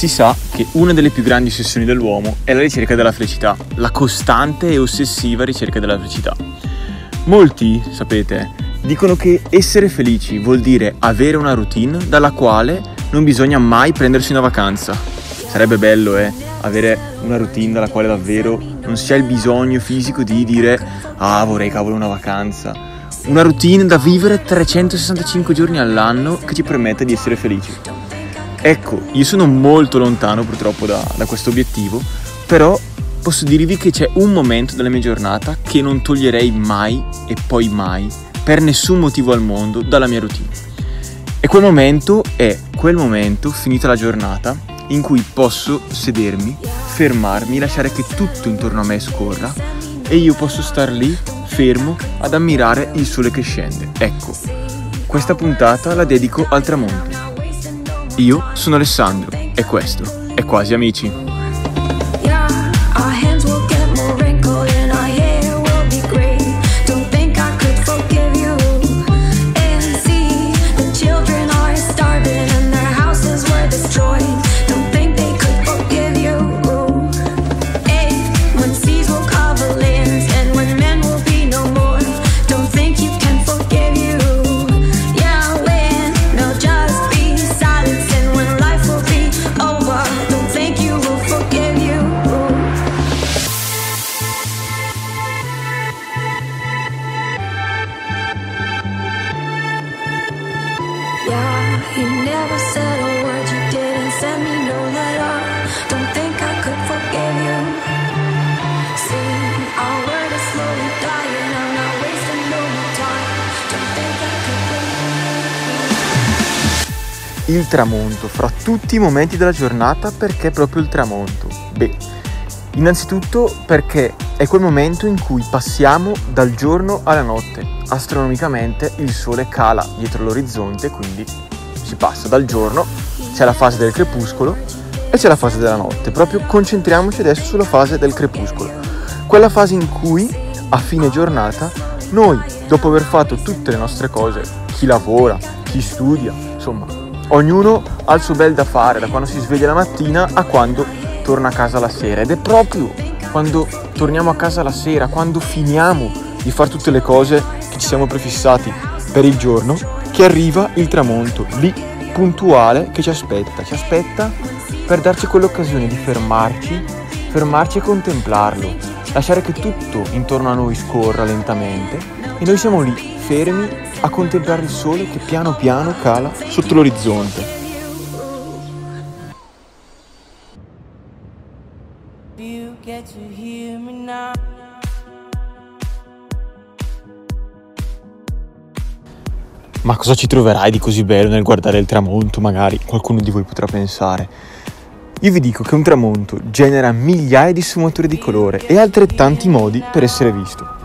Si sa che una delle più grandi ossessioni dell'uomo è la ricerca della felicità, la costante e ossessiva ricerca della felicità. Molti, sapete, dicono che essere felici vuol dire avere una routine dalla quale non bisogna mai prendersi una vacanza. Sarebbe bello, eh, avere una routine dalla quale davvero non si ha il bisogno fisico di dire ah vorrei cavolo una vacanza. Una routine da vivere 365 giorni all'anno che ci permetta di essere felici. Ecco, io sono molto lontano purtroppo da, da questo obiettivo, però posso dirvi che c'è un momento della mia giornata che non toglierei mai e poi mai, per nessun motivo al mondo, dalla mia routine. E quel momento è quel momento, finita la giornata, in cui posso sedermi, fermarmi, lasciare che tutto intorno a me scorra e io posso star lì fermo ad ammirare il sole che scende. Ecco, questa puntata la dedico al tramonto. Io sono Alessandro e questo è Quasi Amici. Il tramonto fra tutti i momenti della giornata perché proprio il tramonto? Beh, innanzitutto perché è quel momento in cui passiamo dal giorno alla notte. Astronomicamente il sole cala dietro l'orizzonte, quindi si passa dal giorno, c'è la fase del crepuscolo e c'è la fase della notte. Proprio concentriamoci adesso sulla fase del crepuscolo. Quella fase in cui a fine giornata noi, dopo aver fatto tutte le nostre cose, chi lavora, chi studia, insomma, ognuno ha il suo bel da fare da quando si sveglia la mattina a quando torna a casa la sera. Ed è proprio quando torniamo a casa la sera, quando finiamo di fare tutte le cose che ci siamo prefissati per il giorno, che arriva il tramonto lì puntuale che ci aspetta, ci aspetta per darci quell'occasione di fermarci, fermarci e contemplarlo, lasciare che tutto intorno a noi scorra lentamente. E noi siamo lì fermi a contemplare il sole che piano piano cala sotto l'orizzonte. Ma cosa ci troverai di così bello nel guardare il tramonto? Magari qualcuno di voi potrà pensare. Io vi dico che un tramonto genera migliaia di sfumature di colore e altrettanti modi per essere visto.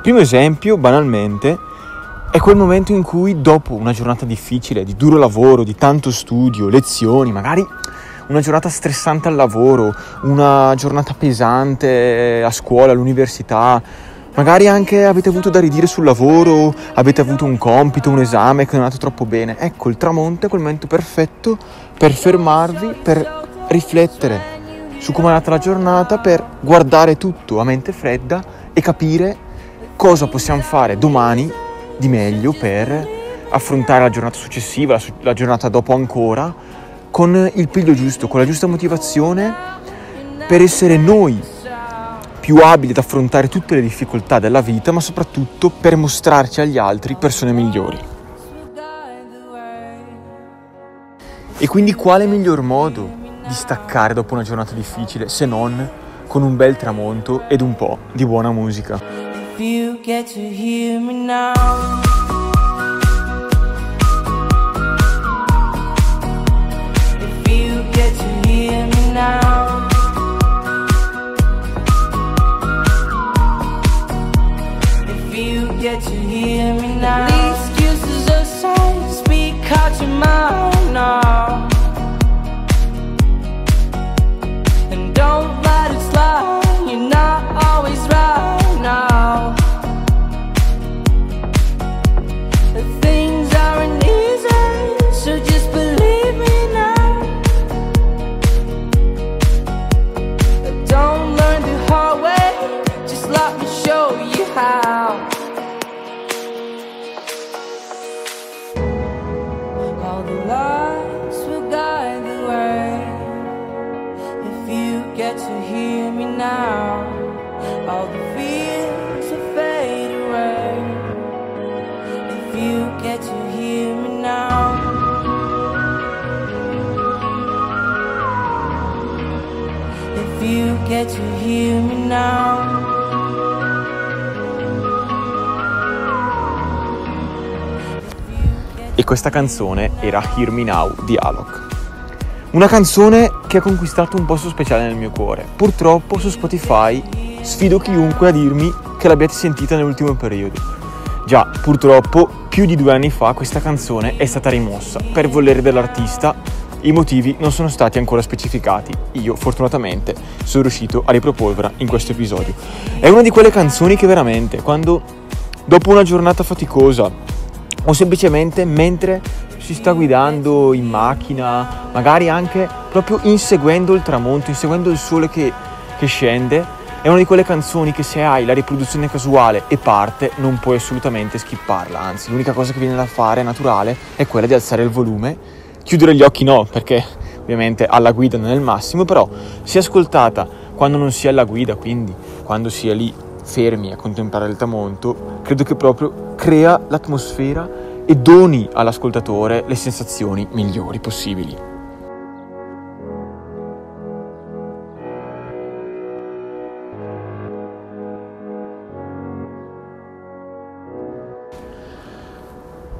Primo esempio, banalmente, è quel momento in cui dopo una giornata difficile, di duro lavoro, di tanto studio, lezioni, magari una giornata stressante al lavoro, una giornata pesante a scuola, all'università, magari anche avete avuto da ridire sul lavoro, avete avuto un compito, un esame che non è andato troppo bene. Ecco, il tramonto è quel momento perfetto per fermarvi, per riflettere su come è andata la giornata, per guardare tutto a mente fredda e capire cosa possiamo fare domani di meglio per affrontare la giornata successiva, la giornata dopo ancora, con il piglio giusto, con la giusta motivazione per essere noi più abili ad affrontare tutte le difficoltà della vita, ma soprattutto per mostrarci agli altri persone migliori. E quindi quale miglior modo di staccare dopo una giornata difficile se non con un bel tramonto ed un po' di buona musica? You get to hear me now. If you get to hear me now. If you get to hear me now. The excuses aside, speak out your mind now. that hear me now. E questa canzone era Hear Me Now di Alok. Una canzone che ha conquistato un posto speciale nel mio cuore. Purtroppo su Spotify sfido chiunque a dirmi che l'abbiate sentita nell'ultimo periodo. Già, purtroppo, più di due anni fa questa canzone è stata rimossa per volere dell'artista i motivi non sono stati ancora specificati. Io, fortunatamente, sono riuscito a riproporvela in questo episodio. È una di quelle canzoni che veramente, quando dopo una giornata faticosa o semplicemente mentre si sta guidando in macchina, magari anche proprio inseguendo il tramonto, inseguendo il sole che, che scende, è una di quelle canzoni che se hai la riproduzione casuale e parte non puoi assolutamente skipparla, anzi l'unica cosa che viene da fare naturale è quella di alzare il volume, chiudere gli occhi no, perché ovviamente alla guida non è il massimo, però se ascoltata quando non si è alla guida, quindi quando si è lì fermi a contemplare il tramonto, credo che proprio crea l'atmosfera e doni all'ascoltatore le sensazioni migliori possibili.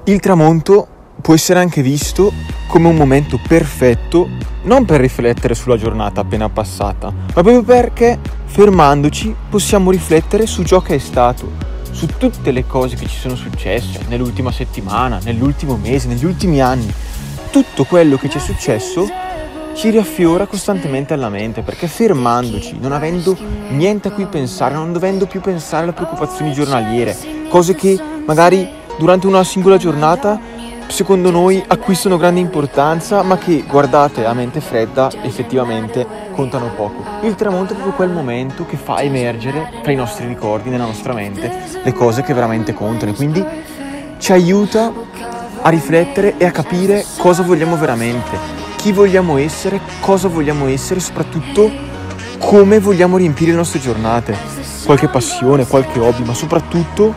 Il tramonto può essere anche visto come un momento perfetto non per riflettere sulla giornata appena passata, ma proprio perché fermandoci possiamo riflettere su ciò che è stato, su tutte le cose che ci sono successe nell'ultima settimana, nell'ultimo mese, negli ultimi anni. Tutto quello che ci è successo ci riaffiora costantemente alla mente perché fermandoci, non avendo niente a cui pensare, non dovendo più pensare alle preoccupazioni giornaliere, cose che magari durante una singola giornata secondo noi acquistano grande importanza ma che guardate a mente fredda effettivamente contano poco. Il tramonto è proprio quel momento che fa emergere tra i nostri ricordi, nella nostra mente, le cose che veramente contano e quindi ci aiuta a riflettere e a capire cosa vogliamo veramente, chi vogliamo essere, cosa vogliamo essere soprattutto come vogliamo riempire le nostre giornate. Qualche passione, qualche hobby, ma soprattutto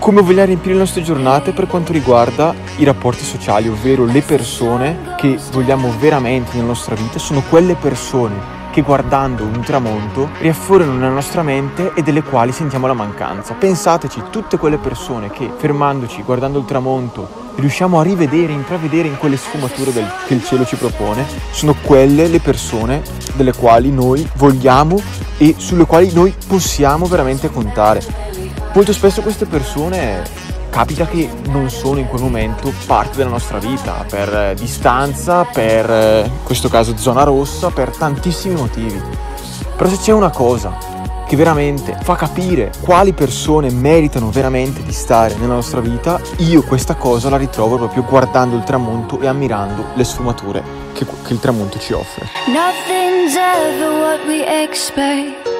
come vogliamo riempire le nostre giornate per quanto riguarda i rapporti sociali, ovvero le persone che vogliamo veramente nella nostra vita, sono quelle persone che guardando un tramonto riaffiorano nella nostra mente e delle quali sentiamo la mancanza. Pensateci, tutte quelle persone che fermandoci, guardando il tramonto, riusciamo a rivedere, intravedere in quelle sfumature del, che il cielo ci propone, sono quelle le persone delle quali noi vogliamo e sulle quali noi possiamo veramente contare. Molto spesso queste persone capita che non sono in quel momento parte della nostra vita, per eh, distanza, per eh, in questo caso zona rossa, per tantissimi motivi. Però se c'è una cosa che veramente fa capire quali persone meritano veramente di stare nella nostra vita, io questa cosa la ritrovo proprio guardando il tramonto e ammirando le sfumature che, che il tramonto ci offre. Nothing's ever what we expect.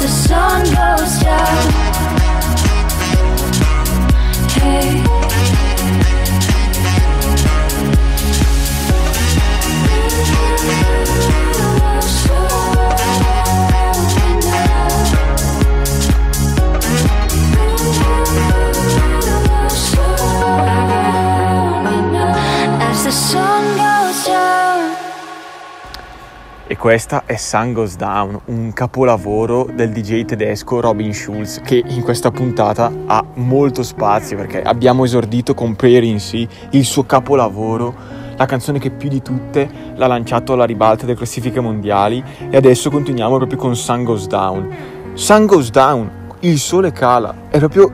the sun goes down. Questa è Sun Goes Down, un capolavoro del DJ tedesco Robin Schulz che in questa puntata ha molto spazio perché abbiamo esordito con Prayer in Sea, il suo capolavoro, la canzone che più di tutte l'ha lanciato alla ribalta delle classifiche mondiali e adesso continuiamo proprio con Sun Goes Down. Sun Goes Down, il sole cala, è proprio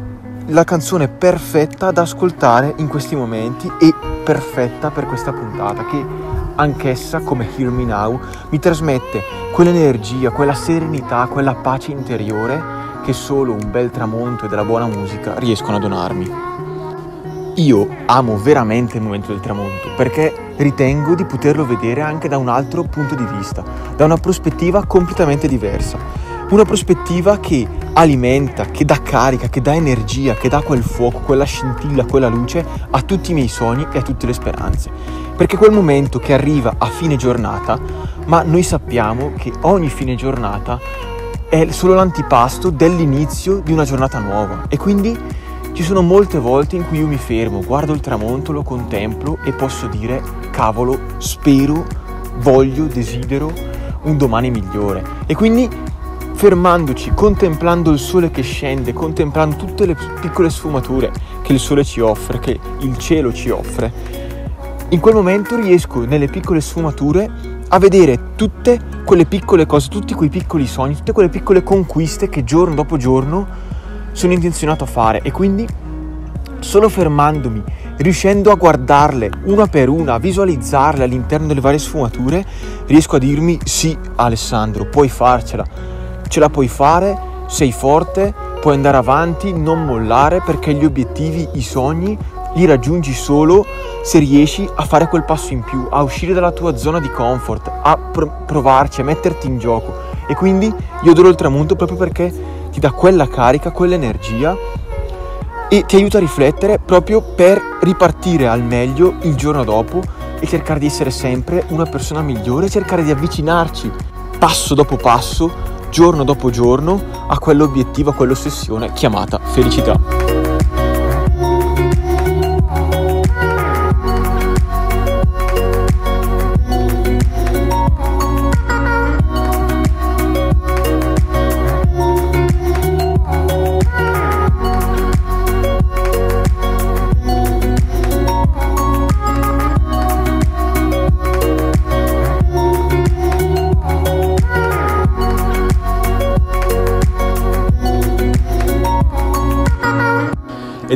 la canzone perfetta da ascoltare in questi momenti e perfetta per questa puntata che anch'essa, come Hear Me Now, mi trasmette quell'energia, quella serenità, quella pace interiore che solo un bel tramonto e della buona musica riescono a donarmi. Io amo veramente il momento del tramonto perché ritengo di poterlo vedere anche da un altro punto di vista, da una prospettiva completamente diversa. Una prospettiva che alimenta, che dà carica, che dà energia, che dà quel fuoco, quella scintilla, quella luce a tutti i miei sogni e a tutte le speranze. Perché quel momento che arriva a fine giornata, ma noi sappiamo che ogni fine giornata è solo l'antipasto dell'inizio di una giornata nuova e quindi ci sono molte volte in cui io mi fermo, guardo il tramonto, lo contemplo e posso dire cavolo, spero, voglio, desidero un domani migliore. E quindi fermandoci, contemplando il sole che scende, contemplando tutte le piccole sfumature che il sole ci offre, che il cielo ci offre, in quel momento riesco nelle piccole sfumature a vedere tutte quelle piccole cose, tutti quei piccoli sogni, tutte quelle piccole conquiste che giorno dopo giorno sono intenzionato a fare. E quindi solo fermandomi, riuscendo a guardarle una per una, a visualizzarle all'interno delle varie sfumature, riesco a dirmi sì Alessandro, puoi farcela ce la puoi fare, sei forte, puoi andare avanti, non mollare perché gli obiettivi, i sogni li raggiungi solo se riesci a fare quel passo in più, a uscire dalla tua zona di comfort, a pr- provarci, a metterti in gioco. E quindi io adoro il tramonto proprio perché ti dà quella carica, quell'energia e ti aiuta a riflettere proprio per ripartire al meglio il giorno dopo e cercare di essere sempre una persona migliore, cercare di avvicinarci passo dopo passo giorno dopo giorno a quell'obiettivo, a quell'ossessione chiamata felicità.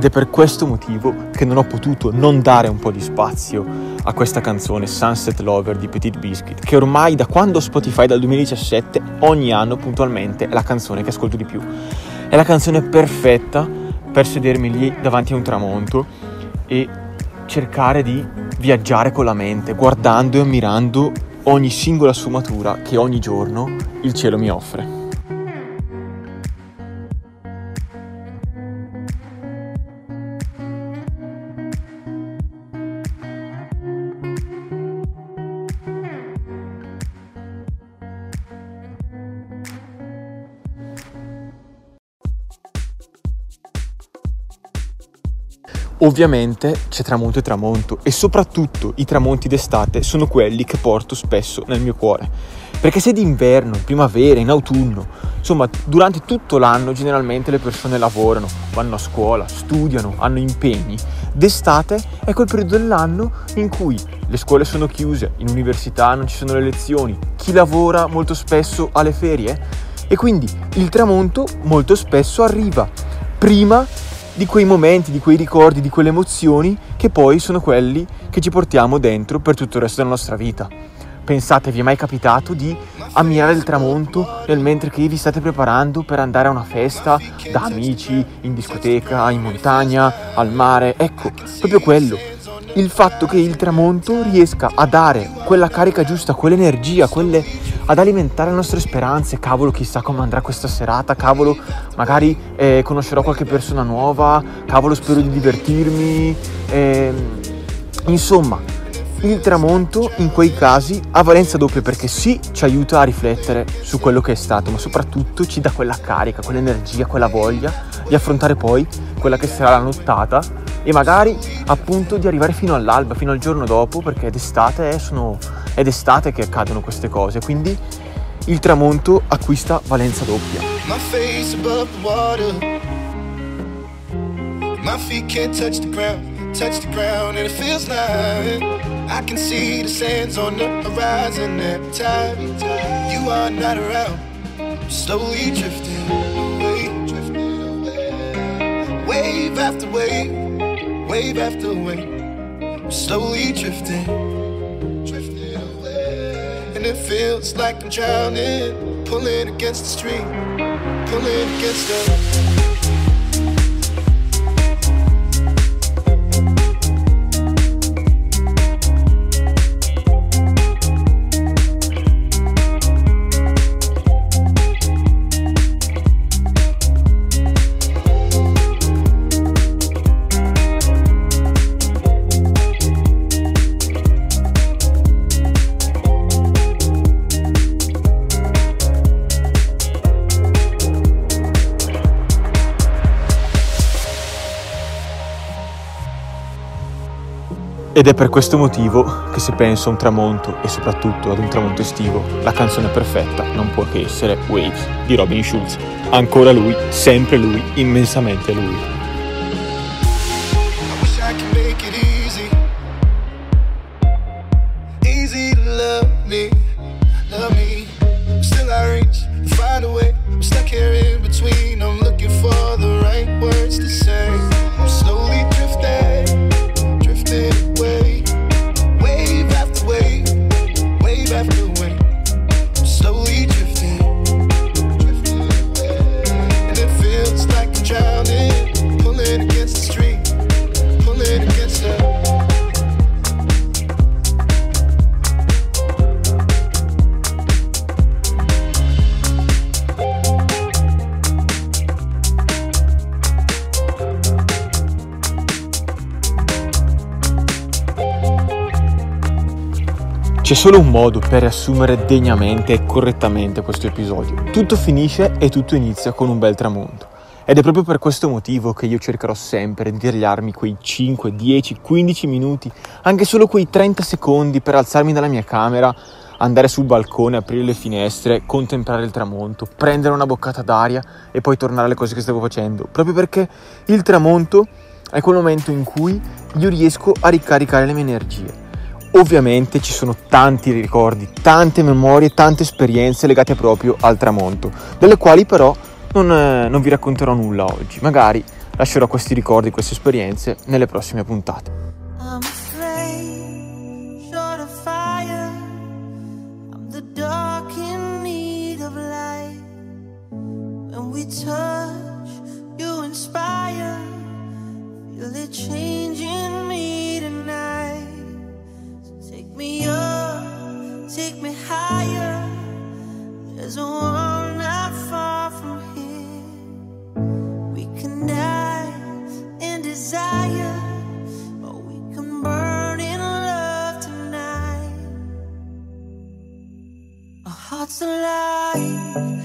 Ed è per questo motivo che non ho potuto non dare un po' di spazio a questa canzone Sunset Lover di Petit Biscuit, che ormai da quando Spotify dal 2017 ogni anno puntualmente è la canzone che ascolto di più. È la canzone perfetta per sedermi lì davanti a un tramonto e cercare di viaggiare con la mente, guardando e ammirando ogni singola sfumatura che ogni giorno il cielo mi offre. Ovviamente c'è tramonto e tramonto e soprattutto i tramonti d'estate sono quelli che porto spesso nel mio cuore. Perché se d'inverno, in primavera, in autunno, insomma durante tutto l'anno generalmente le persone lavorano, vanno a scuola, studiano, hanno impegni, d'estate è quel periodo dell'anno in cui le scuole sono chiuse, in università non ci sono le lezioni, chi lavora molto spesso ha le ferie e quindi il tramonto molto spesso arriva prima di quei momenti, di quei ricordi, di quelle emozioni che poi sono quelli che ci portiamo dentro per tutto il resto della nostra vita. Pensate, vi è mai capitato di ammirare il tramonto nel mentre che vi state preparando per andare a una festa da amici, in discoteca, in montagna, al mare? Ecco, proprio quello. Il fatto che il tramonto riesca a dare quella carica giusta, quell'energia, quelle ad alimentare le nostre speranze. Cavolo, chissà come andrà questa serata, cavolo, magari eh, conoscerò qualche persona nuova, cavolo, spero di divertirmi. Eh, insomma, il tramonto in quei casi ha valenza doppia perché sì, ci aiuta a riflettere su quello che è stato, ma soprattutto ci dà quella carica, quell'energia, quella voglia di affrontare poi quella che sarà la nottata e magari appunto di arrivare fino all'alba, fino al giorno dopo, perché d'estate sono è d'estate che accadono queste cose, quindi il tramonto acquista valenza doppia. My face above the water. My feet can't touch the ground, touch the ground, and it feels like I can see the sands on the horizon every time you are not around. Slowly drifting away, drifting away. Wave after wave, wave after wave, slowly drifting. And it feels like I'm drowning. Pulling against the stream, pulling against the Ed è per questo motivo che se penso a un tramonto e soprattutto ad un tramonto estivo, la canzone perfetta non può che essere Waves di Robin Schulz. Ancora lui, sempre lui, immensamente lui. C'è solo un modo per riassumere degnamente e correttamente questo episodio. Tutto finisce e tutto inizia con un bel tramonto. Ed è proprio per questo motivo che io cercherò sempre di tagliarmi quei 5, 10, 15 minuti, anche solo quei 30 secondi per alzarmi dalla mia camera, andare sul balcone, aprire le finestre, contemplare il tramonto, prendere una boccata d'aria e poi tornare alle cose che stavo facendo. Proprio perché il tramonto è quel momento in cui io riesco a ricaricare le mie energie Ovviamente ci sono tanti ricordi, tante memorie, tante esperienze legate proprio al tramonto, delle quali però non, eh, non vi racconterò nulla oggi. Magari lascerò questi ricordi, queste esperienze nelle prossime puntate. It's a lie.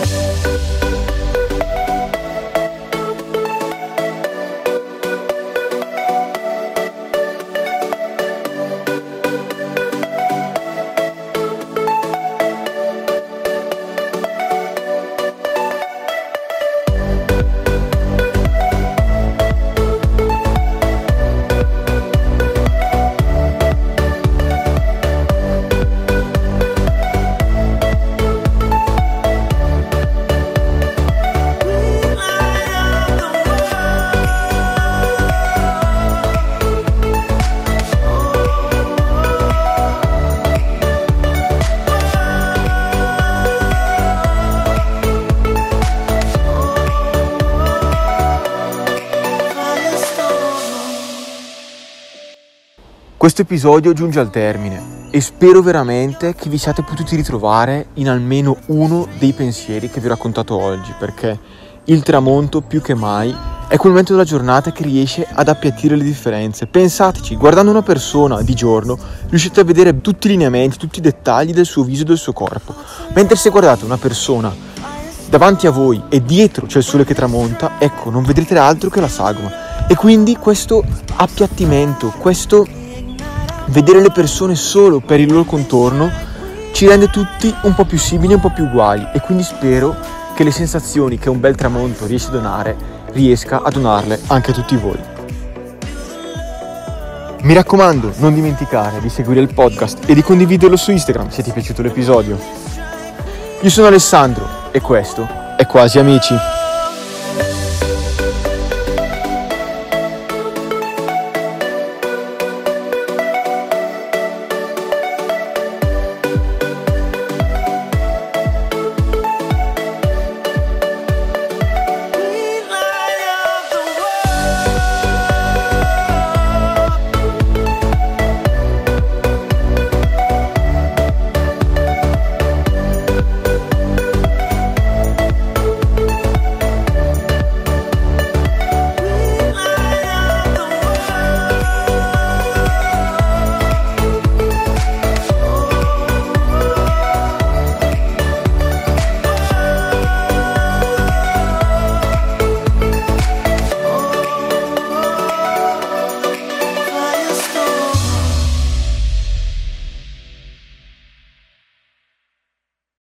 Música Questo episodio giunge al termine e spero veramente che vi siate potuti ritrovare in almeno uno dei pensieri che vi ho raccontato oggi, perché il tramonto più che mai è quel momento della giornata che riesce ad appiattire le differenze. Pensateci, guardando una persona di giorno riuscite a vedere tutti i lineamenti, tutti i dettagli del suo viso e del suo corpo, mentre se guardate una persona davanti a voi e dietro c'è il sole che tramonta, ecco, non vedrete altro che la sagoma. E quindi questo appiattimento, questo vedere le persone solo per il loro contorno ci rende tutti un po' più simili, un po' più uguali e quindi spero che le sensazioni che un bel tramonto riesce a donare riesca a donarle anche a tutti voi. Mi raccomando, non dimenticare di seguire il podcast e di condividerlo su Instagram se ti è piaciuto l'episodio. Io sono Alessandro e questo è Quasi Amici.